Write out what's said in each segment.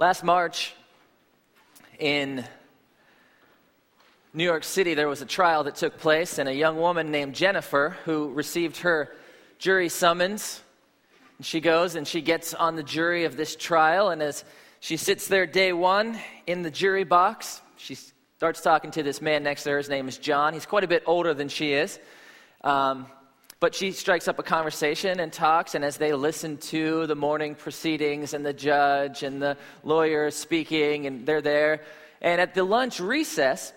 Last March in New York City, there was a trial that took place, and a young woman named Jennifer, who received her jury summons, and she goes and she gets on the jury of this trial, and as she sits there day one in the jury box, she starts talking to this man next to her. His name is John. He's quite a bit older than she is. Um, but she strikes up a conversation and talks, and as they listen to the morning proceedings and the judge and the lawyer speaking, and they're there. And at the lunch recess,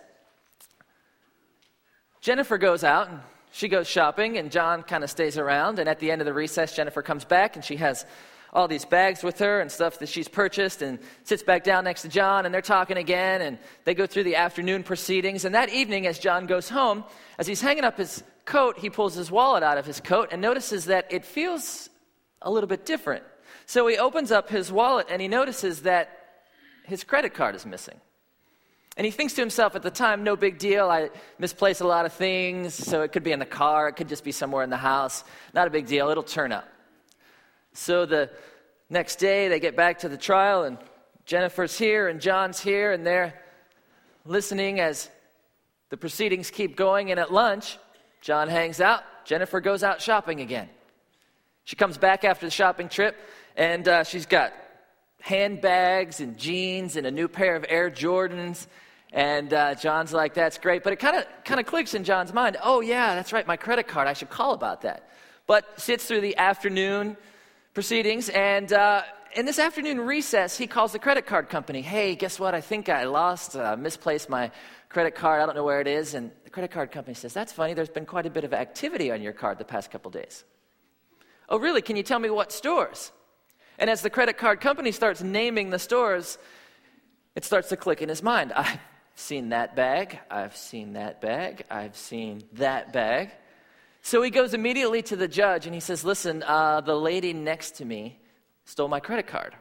Jennifer goes out and she goes shopping, and John kind of stays around. And at the end of the recess, Jennifer comes back and she has all these bags with her and stuff that she's purchased and sits back down next to John, and they're talking again. And they go through the afternoon proceedings. And that evening, as John goes home, as he's hanging up his coat, he pulls his wallet out of his coat and notices that it feels a little bit different. So he opens up his wallet and he notices that his credit card is missing. And he thinks to himself at the time, no big deal. I misplaced a lot of things, so it could be in the car, it could just be somewhere in the house. Not a big deal, it'll turn up. So the next day, they get back to the trial, and Jennifer's here, and John's here, and they're listening as the proceedings keep going. And at lunch, John hangs out. Jennifer goes out shopping again. She comes back after the shopping trip, and uh, she's got handbags and jeans and a new pair of Air Jordans. And uh, John's like, "That's great," but it kind of kind of clicks in John's mind. Oh yeah, that's right, my credit card. I should call about that. But sits through the afternoon proceedings, and uh, in this afternoon recess, he calls the credit card company. Hey, guess what? I think I lost, uh, misplaced my credit card. I don't know where it is. And the credit card company says, That's funny. There's been quite a bit of activity on your card the past couple days. Oh, really? Can you tell me what stores? And as the credit card company starts naming the stores, it starts to click in his mind. I've seen that bag. I've seen that bag. I've seen that bag. So he goes immediately to the judge and he says, Listen, uh, the lady next to me stole my credit card.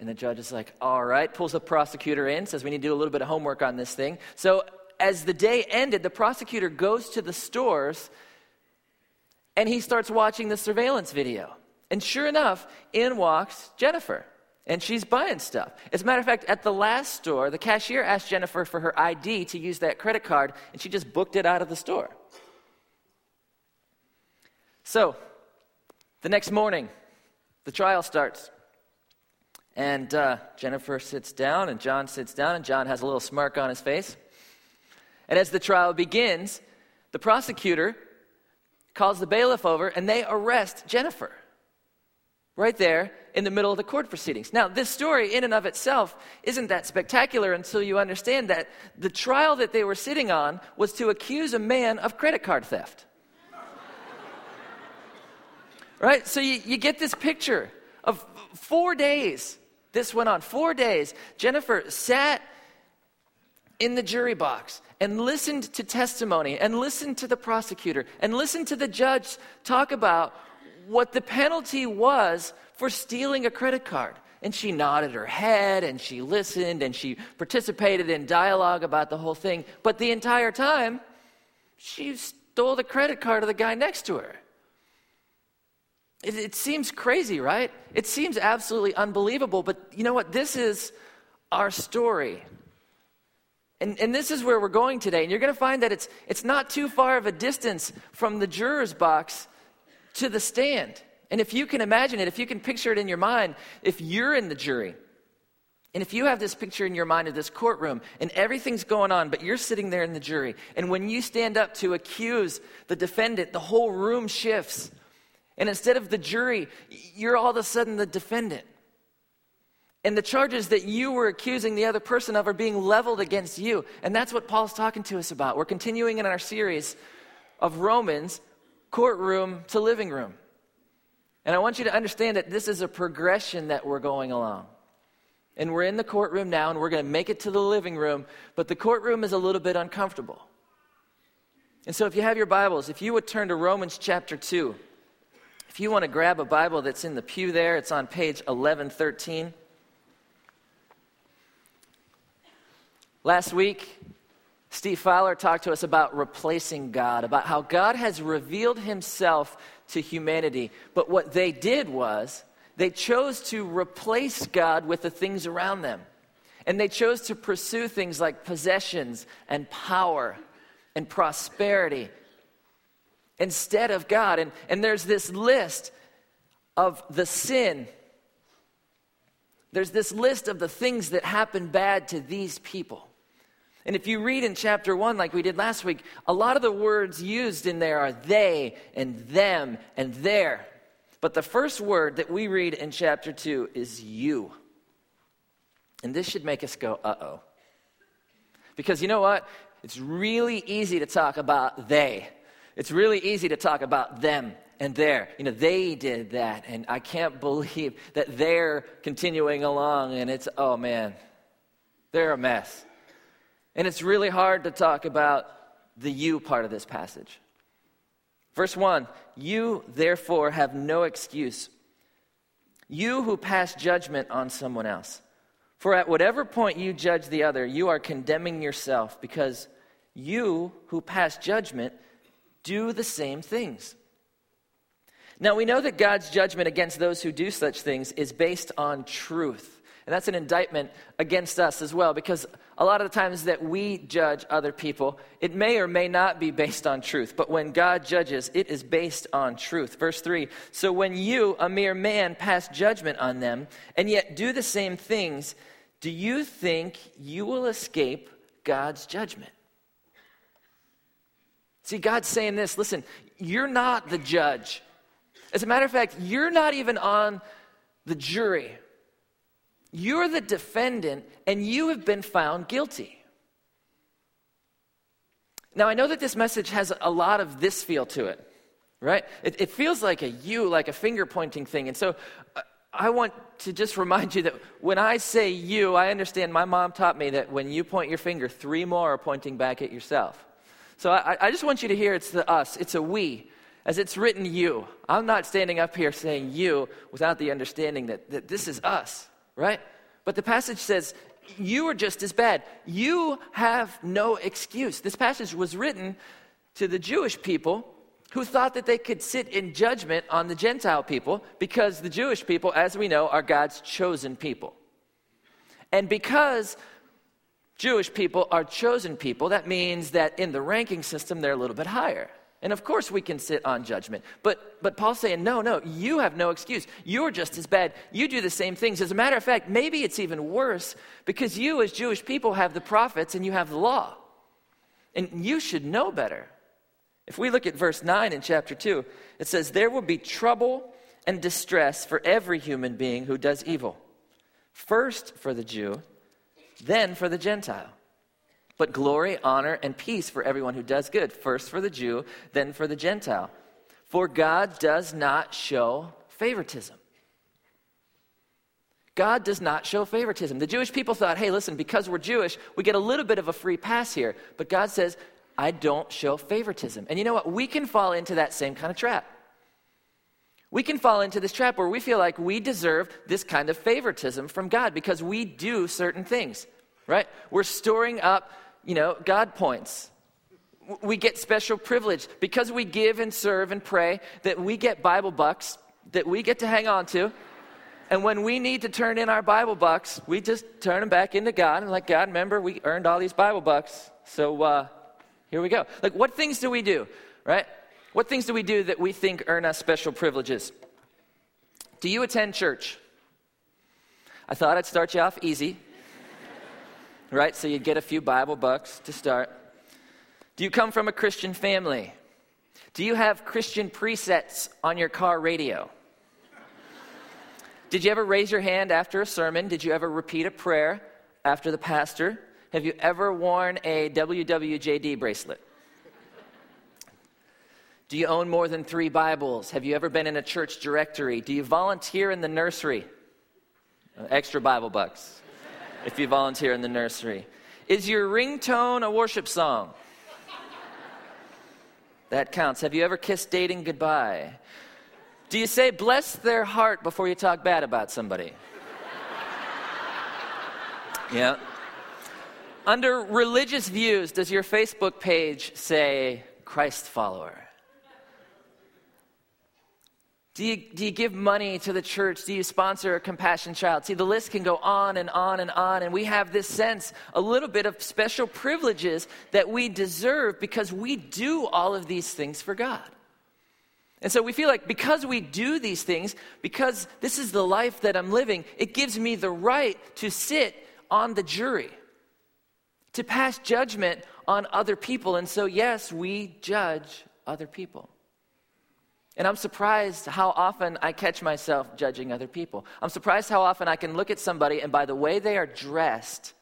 And the judge is like, all right, pulls the prosecutor in, says we need to do a little bit of homework on this thing. So as the day ended, the prosecutor goes to the stores and he starts watching the surveillance video. And sure enough, in walks Jennifer. And she's buying stuff. As a matter of fact, at the last store, the cashier asked Jennifer for her ID to use that credit card, and she just booked it out of the store. So, the next morning, the trial starts. And uh, Jennifer sits down, and John sits down, and John has a little smirk on his face. And as the trial begins, the prosecutor calls the bailiff over, and they arrest Jennifer right there in the middle of the court proceedings. Now, this story, in and of itself, isn't that spectacular until you understand that the trial that they were sitting on was to accuse a man of credit card theft. Right? So you, you get this picture of four days this went on four days. Jennifer sat in the jury box and listened to testimony and listened to the prosecutor and listened to the judge talk about what the penalty was for stealing a credit card. And she nodded her head and she listened and she participated in dialogue about the whole thing. But the entire time, she stole the credit card of the guy next to her. It, it, seems crazy, right? It seems absolutely unbelievable, but you know what? This is our story. And, and this is where we're going today. And you're going to find that it's, it's not too far of a distance from the juror's box to the stand. And if you can imagine it, if you can picture it in your mind, if you're in the jury, and if you have this picture in your mind of this courtroom and everything's going on, but you're sitting there in the jury, and when you stand up to accuse the defendant, the whole room shifts. And instead of the jury, you're all of a sudden the defendant. And the charges that you were accusing the other person of are being leveled against you. And that's what Paul's talking to us about. We're continuing in our series of Romans, courtroom to living room. And I want you to understand that this is a progression that we're going along. And we're in the courtroom now, and we're going to make it to the living room, but the courtroom is a little bit uncomfortable. And so, if you have your Bibles, if you would turn to Romans chapter 2. If you want to grab a Bible that's in the pew there, it's on page 1113. Last week, Steve Fowler talked to us about replacing God, about how God has revealed himself to humanity. But what they did was they chose to replace God with the things around them. And they chose to pursue things like possessions and power and prosperity instead of God. And, and there's this list of the sin. There's this list of the things that happen bad to these people. And if you read in chapter one, like we did last week, a lot of the words used in there are they and them and their. But the first word that we read in chapter two is you. And this should make us go, uh oh. Because you know what? It's really easy to talk about they. It's really easy to talk about them and their. You know, they did that, and I can't believe that they're continuing along, and it's, oh man, they're a mess. And it's really hard to talk about the you part of this passage. Verse 1 You therefore have no excuse. You who pass judgment on someone else. For at whatever point you judge the other, you are condemning yourself because you who pass judgment do the same things. Now we know that God's judgment against those who do such things is based on truth. And that's an indictment against us as well, because a lot of the times that we judge other people, it may or may not be based on truth. But when God judges, it is based on truth. Verse 3 So when you, a mere man, pass judgment on them, and yet do the same things, do you think you will escape God's judgment? See, God's saying this listen, you're not the judge. As a matter of fact, you're not even on the jury. You're the defendant, and you have been found guilty. Now, I know that this message has a lot of this feel to it, right? It, it feels like a you, like a finger pointing thing. And so uh, I want to just remind you that when I say you, I understand my mom taught me that when you point your finger, three more are pointing back at yourself. So I, I just want you to hear it's the us, it's a we. As it's written you. I'm not standing up here saying you without the understanding that, that this is us right? But the passage says, You are just as bad. You have no excuse. This passage was written to the Jewish people who thought that they could sit in judgment on the Gentile people because the Jewish people, as we know, are God's chosen people. And because Jewish people are chosen people, that means that in the ranking system, they're a little bit higher. And of course, we can sit on judgment. But, but Paul's saying, no, no, you have no excuse. You're just as bad. You do the same things. As a matter of fact, maybe it's even worse because you, as Jewish people, have the prophets and you have the law. And you should know better. If we look at verse 9 in chapter 2, it says, There will be trouble and distress for every human being who does evil. First for the Jew, then for the Gentile but glory, honor, and peace for everyone who does good, first for the Jew, then for the Gentile. For God does not show favoritism. God does not show favoritism. The Jewish people thought, hey, listen, because we're Jewish, we get a little bit of a free pass here. But God says, I don't show favoritism. And you know what? We can fall into that same kind of trap. We can fall into this trap where we feel like we deserve this kind of favoritism from God because we do certain things, right? We're storing up you know, God points. We get special privilege because we give and serve and pray that we get Bible bucks that we get to hang on to. And when we need to turn in our Bible bucks, we just turn them back into God and like, God, remember, we earned all these Bible bucks. So uh, here we go. Like, what things do we do, right? What things do we do that we think earn us special privileges? Do you attend church? I thought I'd start you off easy right? So you get a few Bible bucks to start. Do you come from a Christian family? Do you have Christian presets on your car radio? Did you ever raise your hand after a sermon? Did you ever repeat a prayer after the pastor? Have you ever worn a WWJD bracelet? Do you own more than three Bibles? Have you ever been in a church directory? Do you volunteer in the nursery? Extra Bible bucks if you volunteer in the nursery. Is your ringtone a worship song? That counts. Have you ever kissed dating goodbye? Do you say, bless their heart before you talk bad about somebody? yeah. Under religious views, does your Facebook page say Christ follower? Do you, do you give money to the church? Do you sponsor a compassion child? See, the list can go on and on and on. And we have this sense, a little bit of special privileges that we deserve because we do all of these things for God. And so we feel like because we do these things, because this is the life that I'm living, it gives me the right to sit on the jury, to pass judgment on other people. And so, yes, we judge other people. And I'm surprised how often I catch myself judging other people. I'm surprised how often I can look at somebody and by the way they are dressed,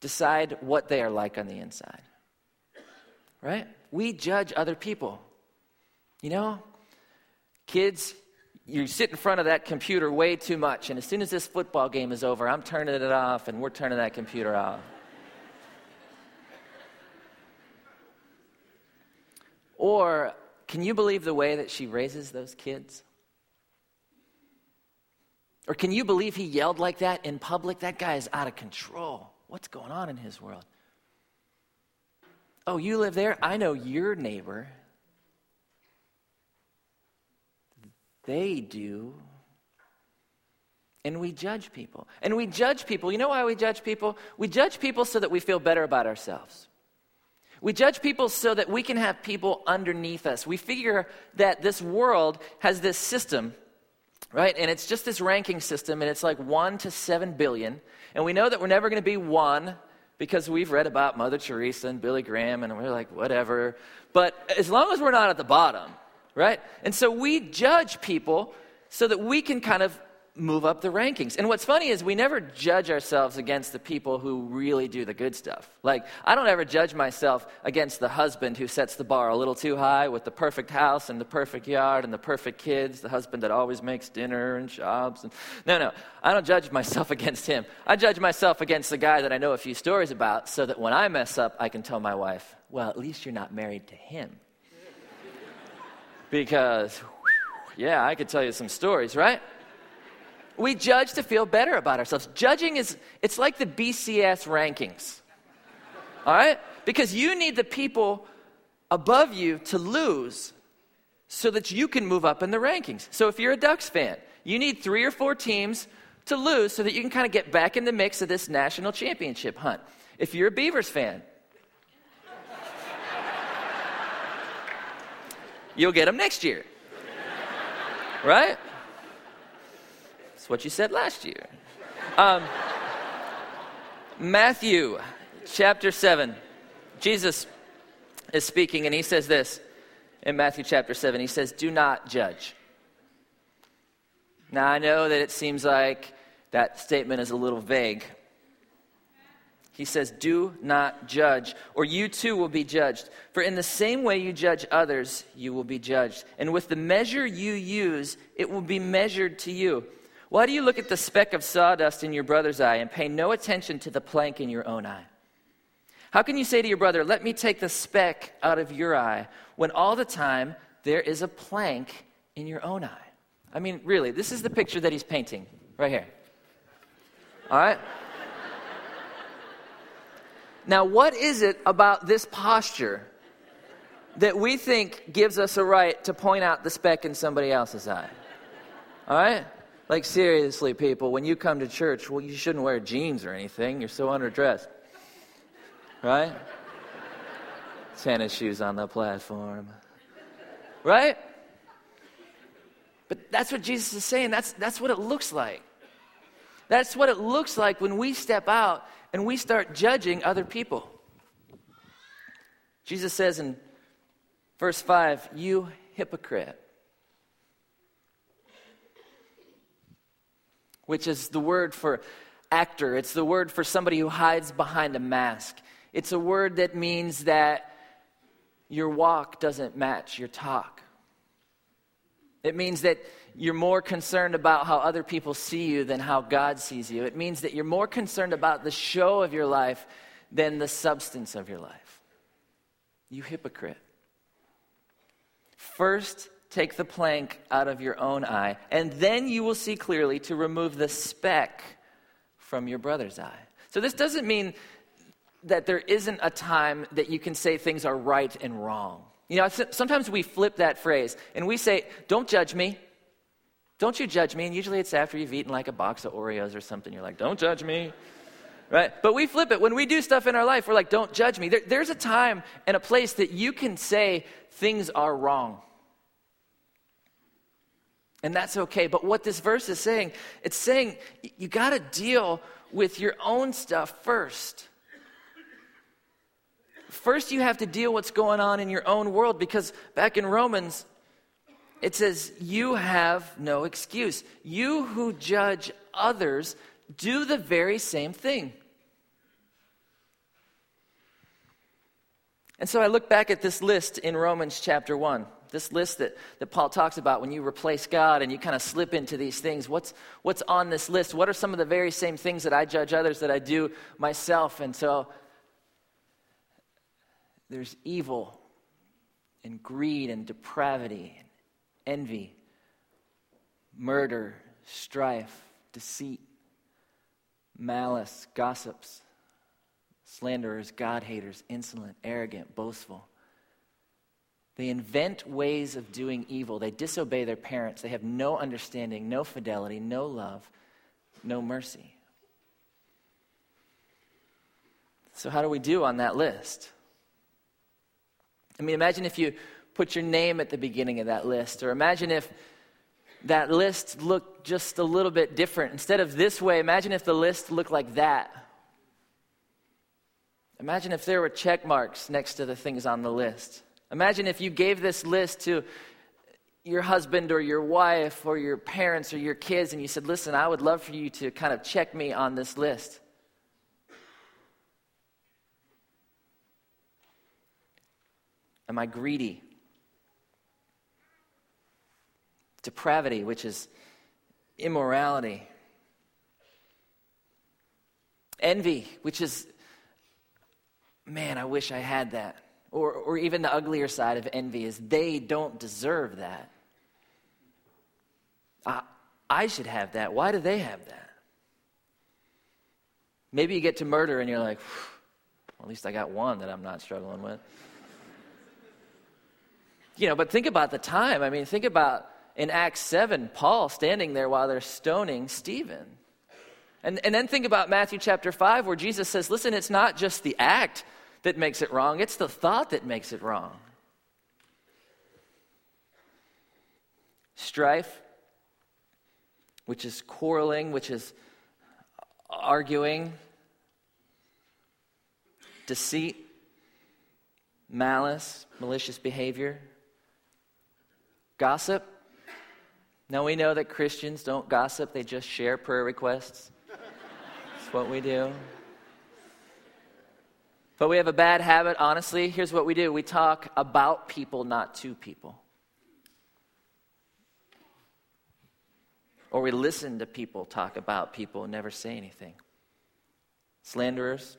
decide what they are like on the inside. Right? We judge other people. You know, kids, you sit in front of that computer way too much, and as soon as this football game is over, I'm turning it off and we're turning that computer off. or can you believe the way that she raises those kids? Or can you believe he yelled like that in public? That guy is out of control. What's going on in his world? Oh, you live there? I know your neighbor. They do. And we judge people. And we judge people. You know why we judge people? We judge people so that we feel better about ourselves. We judge people so that we can have people underneath us. We figure that this world has this system, right? And it's just this ranking system, and it's like one to seven billion. And we know that we're never going to be one because we've read about Mother Teresa and Billy Graham, and we're like, whatever. But as long as we're not at the bottom, right? And so we judge people so that we can kind of move up the rankings. And what's funny is we never judge ourselves against the people who really do the good stuff. Like, I don't ever judge myself against the husband who sets the bar a little too high with the perfect house and the perfect yard and the perfect kids, the husband that always makes dinner and shops. And, no, no, I don't judge myself against him. I judge myself against the guy that I know a few stories about so that when I mess up, I can tell my wife, well, at least you're not married to him. because, whew, yeah, I could tell you some stories, right? We judge to feel better about ourselves. Judging is, it's like the BCS rankings. All right? Because you need the people above you to lose so that you can move up in the rankings. So if you're a Ducks fan, you need three or four teams to lose so that you can kind of get back in the mix of this national championship hunt. If you're a Beavers fan, you'll get them next year. Right? What you said last year. Um, Matthew chapter 7. Jesus is speaking, and he says this in Matthew chapter 7. He says, Do not judge. Now, I know that it seems like that statement is a little vague. He says, Do not judge, or you too will be judged. For in the same way you judge others, you will be judged. And with the measure you use, it will be measured to you. Why do you look at the speck of sawdust in your brother's eye and pay no attention to the plank in your own eye? How can you say to your brother, Let me take the speck out of your eye, when all the time there is a plank in your own eye? I mean, really, this is the picture that he's painting right here. All right? now, what is it about this posture that we think gives us a right to point out the speck in somebody else's eye? All right? Like, seriously, people, when you come to church, well, you shouldn't wear jeans or anything. You're so underdressed. Right? Tennis shoes on the platform. Right? But that's what Jesus is saying. That's, that's what it looks like. That's what it looks like when we step out and we start judging other people. Jesus says in verse 5, You hypocrite. Which is the word for actor. It's the word for somebody who hides behind a mask. It's a word that means that your walk doesn't match your talk. It means that you're more concerned about how other people see you than how God sees you. It means that you're more concerned about the show of your life than the substance of your life. You hypocrite. First, take the plank out of your own eye, and then you will see clearly to remove the speck from your brother's eye. So, this doesn't mean that there isn't a time that you can say things are right and wrong. You know, sometimes we flip that phrase and we say, Don't judge me. Don't you judge me. And usually it's after you've eaten like a box of Oreos or something. You're like, Don't judge me. Right? But we flip it. When we do stuff in our life, we're like, Don't judge me. There, there's a time and a place that you can say things are wrong. And that's okay. But what this verse is saying, it's saying you got to deal with your own stuff first. First, you have to deal what's going on in your own world because back in Romans, it says, You have no excuse. You who judge others do the very same thing. And so I look back at this list in Romans chapter 1, this list that, that Paul talks about when you replace God and you kind of slip into these things. What's, what's on this list? What are some of the very same things that I judge others that I do myself? And so there's evil and greed and depravity and envy, murder, strife, deceit, malice, gossips, slanderers, God haters, insolent, arrogant, boastful. They invent ways of doing evil. They disobey their parents. They have no understanding, no fidelity, no love, no mercy. So, how do we do on that list? I mean, imagine if you put your name at the beginning of that list, or imagine if that list looked just a little bit different. Instead of this way, imagine if the list looked like that. Imagine if there were check marks next to the things on the list. Imagine if you gave this list to your husband or your wife or your parents or your kids and you said, Listen, I would love for you to kind of check me on this list. Am I greedy? Depravity, which is immorality. Envy, which is, man, I wish I had that. Or, or even the uglier side of envy is they don't deserve that. I, I should have that. Why do they have that? Maybe you get to murder and you're like, well, at least I got one that I'm not struggling with. You know, but think about the time. I mean, think about in Acts 7, Paul standing there while they're stoning Stephen. And, and then think about Matthew chapter 5, where Jesus says, listen, it's not just the act that makes it wrong, it's the thought that makes it wrong. Strife, which is quarreling, which is arguing, deceit, malice, malicious behavior, Gossip? Now we know that Christians don't gossip, they just share prayer requests. That's what we do. But we have a bad habit, honestly. Here's what we do. We talk about people, not to people. Or we listen to people talk about people and never say anything. Slanderers,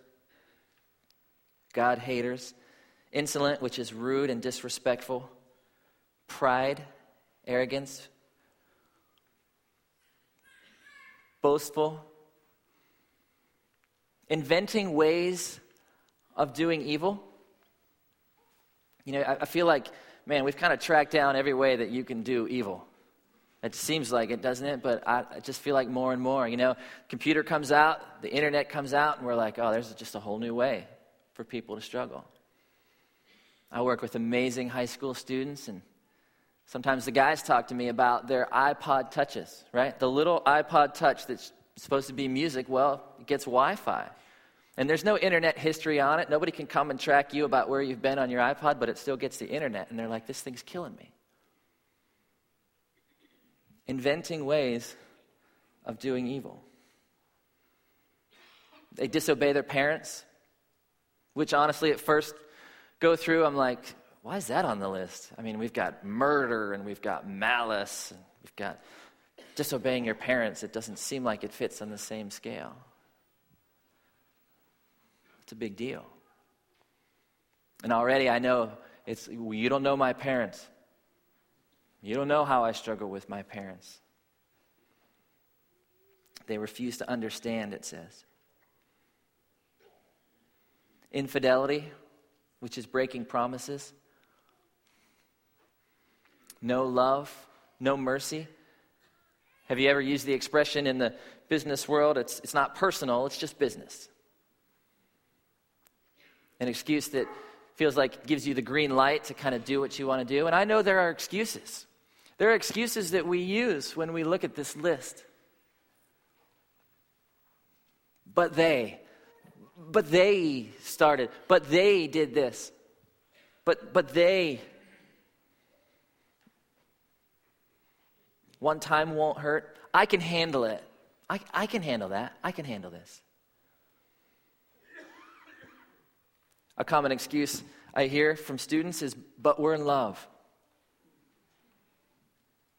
God haters, insolent, which is rude and disrespectful, pride, arrogance, boastful, inventing ways of doing evil. You know, I, I feel like, man, we've kind of tracked down every way that you can do evil. It seems like it, doesn't it? But I, I, just feel like more and more. You know, computer comes out, the internet comes out, and we're like, oh, there's just a whole new way for people to struggle. I work with amazing high school students, and Sometimes the guys talk to me about their iPod touches, right? The little iPod touch that's supposed to be music, well, it gets Wi Fi. And there's no internet history on it. Nobody can come and track you about where you've been on your iPod, but it still gets the internet. And they're like, this thing's killing me. Inventing ways of doing evil. They disobey their parents, which honestly, at first, go through, I'm like, why is that on the list? I mean, we've got murder and we've got malice and we've got disobeying your parents. It doesn't seem like it fits on the same scale. It's a big deal. And already I know it's, you don't know my parents. You don't know how I struggle with my parents. They refuse to understand, it says. Infidelity, which is breaking promises no love, no mercy. Have you ever used the expression in the business world? It's, it's not personal, it's just business. An excuse that feels like gives you the green light to kind of do what you want to do. And I know there are excuses. There are excuses that we use when we look at this list. But they, but they started, but they did this, but, but they. One time won't hurt. I can handle it. I, I can handle that. I can handle this. A common excuse I hear from students is, but we're in love,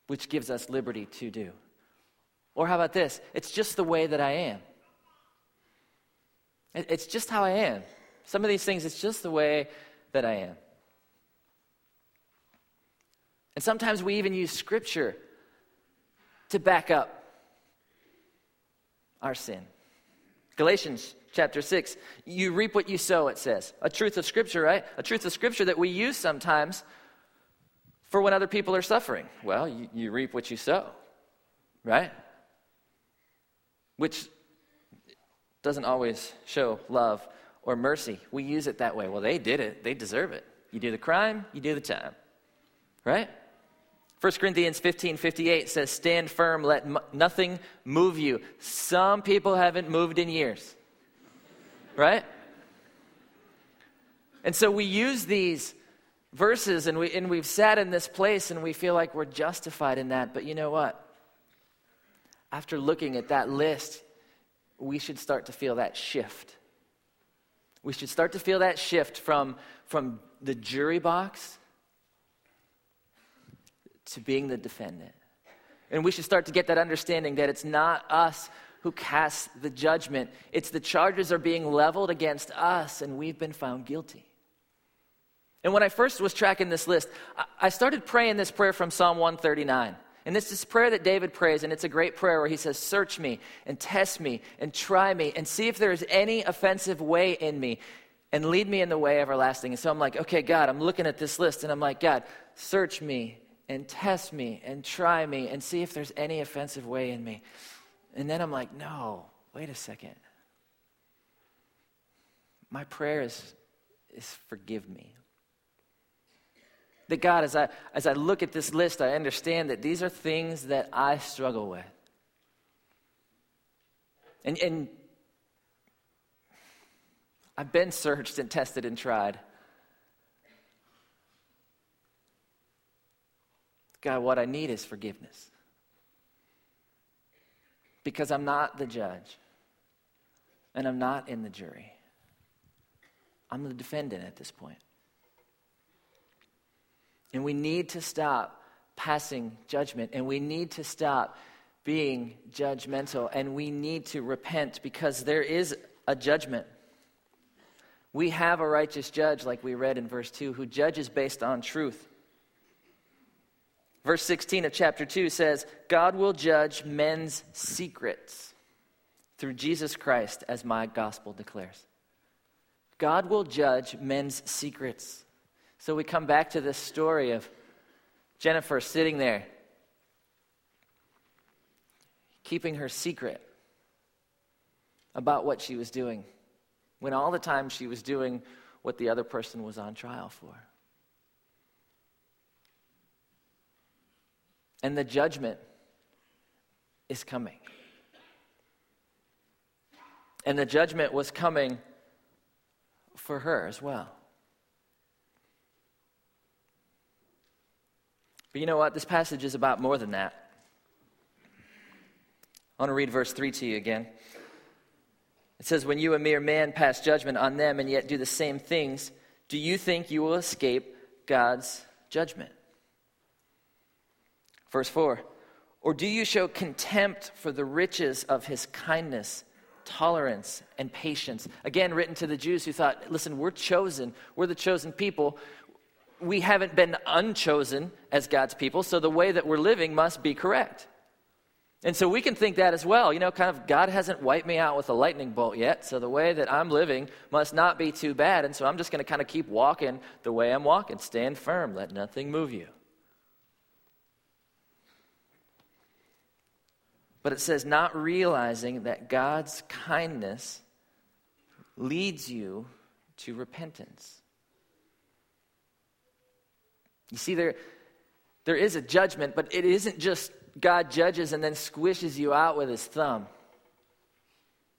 which gives us liberty to do. Or how about this? It's just the way that I am. It's just how I am. Some of these things, it's just the way that I am. And sometimes we even use scripture to back up our sin. Galatians chapter 6, you reap what you sow, it says. A truth of scripture, right? A truth of scripture that we use sometimes for when other people are suffering. Well, you, you reap what you sow, right? Which doesn't always show love or mercy. We use it that way. Well, they did it, they deserve it. You do the crime, you do the time, right? 1 Corinthians 15 58 says, Stand firm, let m- nothing move you. Some people haven't moved in years, right? And so we use these verses and, we, and we've sat in this place and we feel like we're justified in that. But you know what? After looking at that list, we should start to feel that shift. We should start to feel that shift from, from the jury box to being the defendant. And we should start to get that understanding that it's not us who casts the judgment, it's the charges are being leveled against us, and we've been found guilty. And when I first was tracking this list, I started praying this prayer from Psalm 139. And this is prayer that David prays, and it's a great prayer where he says, Search me and test me and try me and see if there is any offensive way in me and lead me in the way everlasting. And so I'm like, okay, God, I'm looking at this list and I'm like, God, search me and test me and try me and see if there's any offensive way in me. And then I'm like, no, wait a second. My prayer is, is forgive me. That God, as I, as I look at this list, I understand that these are things that I struggle with. And, and I've been searched and tested and tried. God, what I need is forgiveness. Because I'm not the judge, and I'm not in the jury. I'm the defendant at this point. And we need to stop passing judgment, and we need to stop being judgmental, and we need to repent because there is a judgment. We have a righteous judge, like we read in verse 2, who judges based on truth. Verse 16 of chapter 2 says, God will judge men's secrets through Jesus Christ, as my gospel declares. God will judge men's secrets. So we come back to this story of Jennifer sitting there, keeping her secret about what she was doing, when all the time she was doing what the other person was on trial for. And the judgment is coming. And the judgment was coming for her as well. But you know what? This passage is about more than that. I want to read verse 3 to you again. It says, When you, a mere man, pass judgment on them and yet do the same things, do you think you will escape God's judgment? Verse 4 Or do you show contempt for the riches of his kindness, tolerance, and patience? Again, written to the Jews who thought, listen, we're chosen, we're the chosen people. We haven't been unchosen as God's people, so the way that we're living must be correct. And so we can think that as well. You know, kind of, God hasn't wiped me out with a lightning bolt yet, so the way that I'm living must not be too bad. And so I'm just going to kind of keep walking the way I'm walking. Stand firm, let nothing move you. But it says, not realizing that God's kindness leads you to repentance. You see, there, there is a judgment, but it isn't just God judges and then squishes you out with his thumb.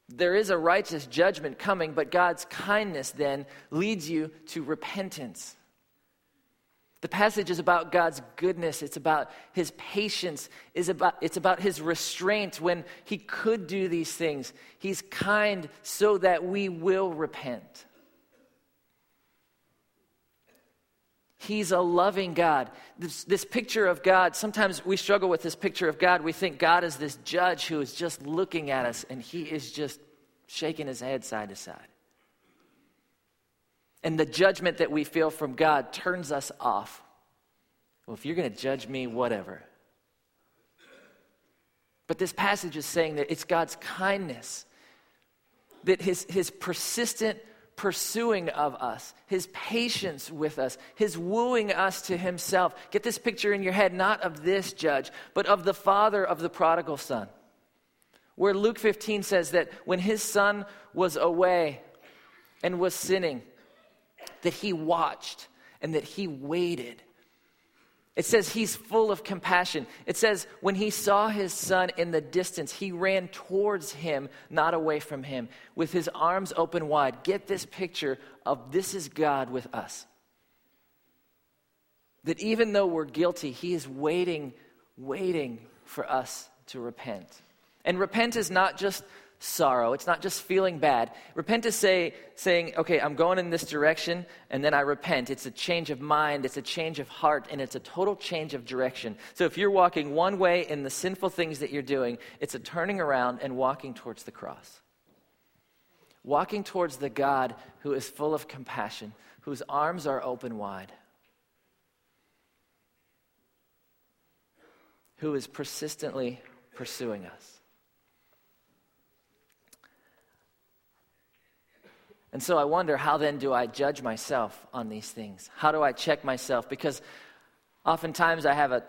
There is a righteous judgment coming, but God's kindness then leads you to repentance. The passage is about God's goodness. It's about his patience. It's about, it's about his restraint when he could do these things. He's kind so that we will repent. He's a loving God. This, this picture of God, sometimes we struggle with this picture of God. We think God is this judge who is just looking at us and he is just shaking his head side to side. And the judgment that we feel from God turns us off. Well, if you're going to judge me, whatever. But this passage is saying that it's God's kindness, that his, his persistent pursuing of us, his patience with us, his wooing us to himself. Get this picture in your head, not of this judge, but of the father of the prodigal son. Where Luke 15 says that when his son was away and was sinning, that he watched and that he waited. It says he's full of compassion. It says when he saw his son in the distance, he ran towards him, not away from him, with his arms open wide. Get this picture of this is God with us. That even though we're guilty, he is waiting, waiting for us to repent. And repent is not just sorrow. It's not just feeling bad. Repent is say, saying, okay, I'm going in this direction, and then I repent. It's a change of mind, it's a change of heart, and it's a total change of direction. So if you're walking one way in the sinful things that you're doing, it's a turning around and walking towards the cross. Walking towards the God who is full of compassion, whose arms are open wide, who is persistently pursuing us. And so I wonder how then do I judge myself on these things? How do I check myself? Because oftentimes I have a,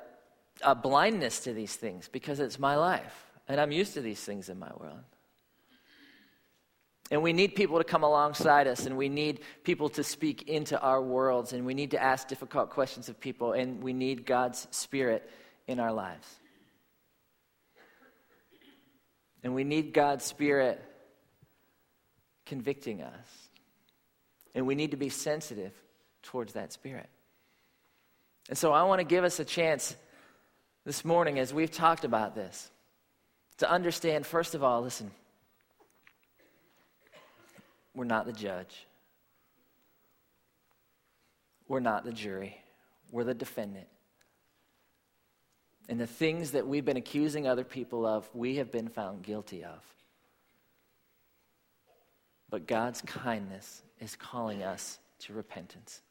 a blindness to these things because it's my life and I'm used to these things in my world. And we need people to come alongside us, and we need people to speak into our worlds, and we need to ask difficult questions of people, and we need God's Spirit in our lives. And we need God's Spirit convicting us. And we need to be sensitive towards that spirit. And so I want to give us a chance this morning as we've talked about this to understand, first of all, listen, we're not the judge, we're not the jury, we're the defendant. And the things that we've been accusing other people of, we have been found guilty of. But God's kindness is calling us to repentance.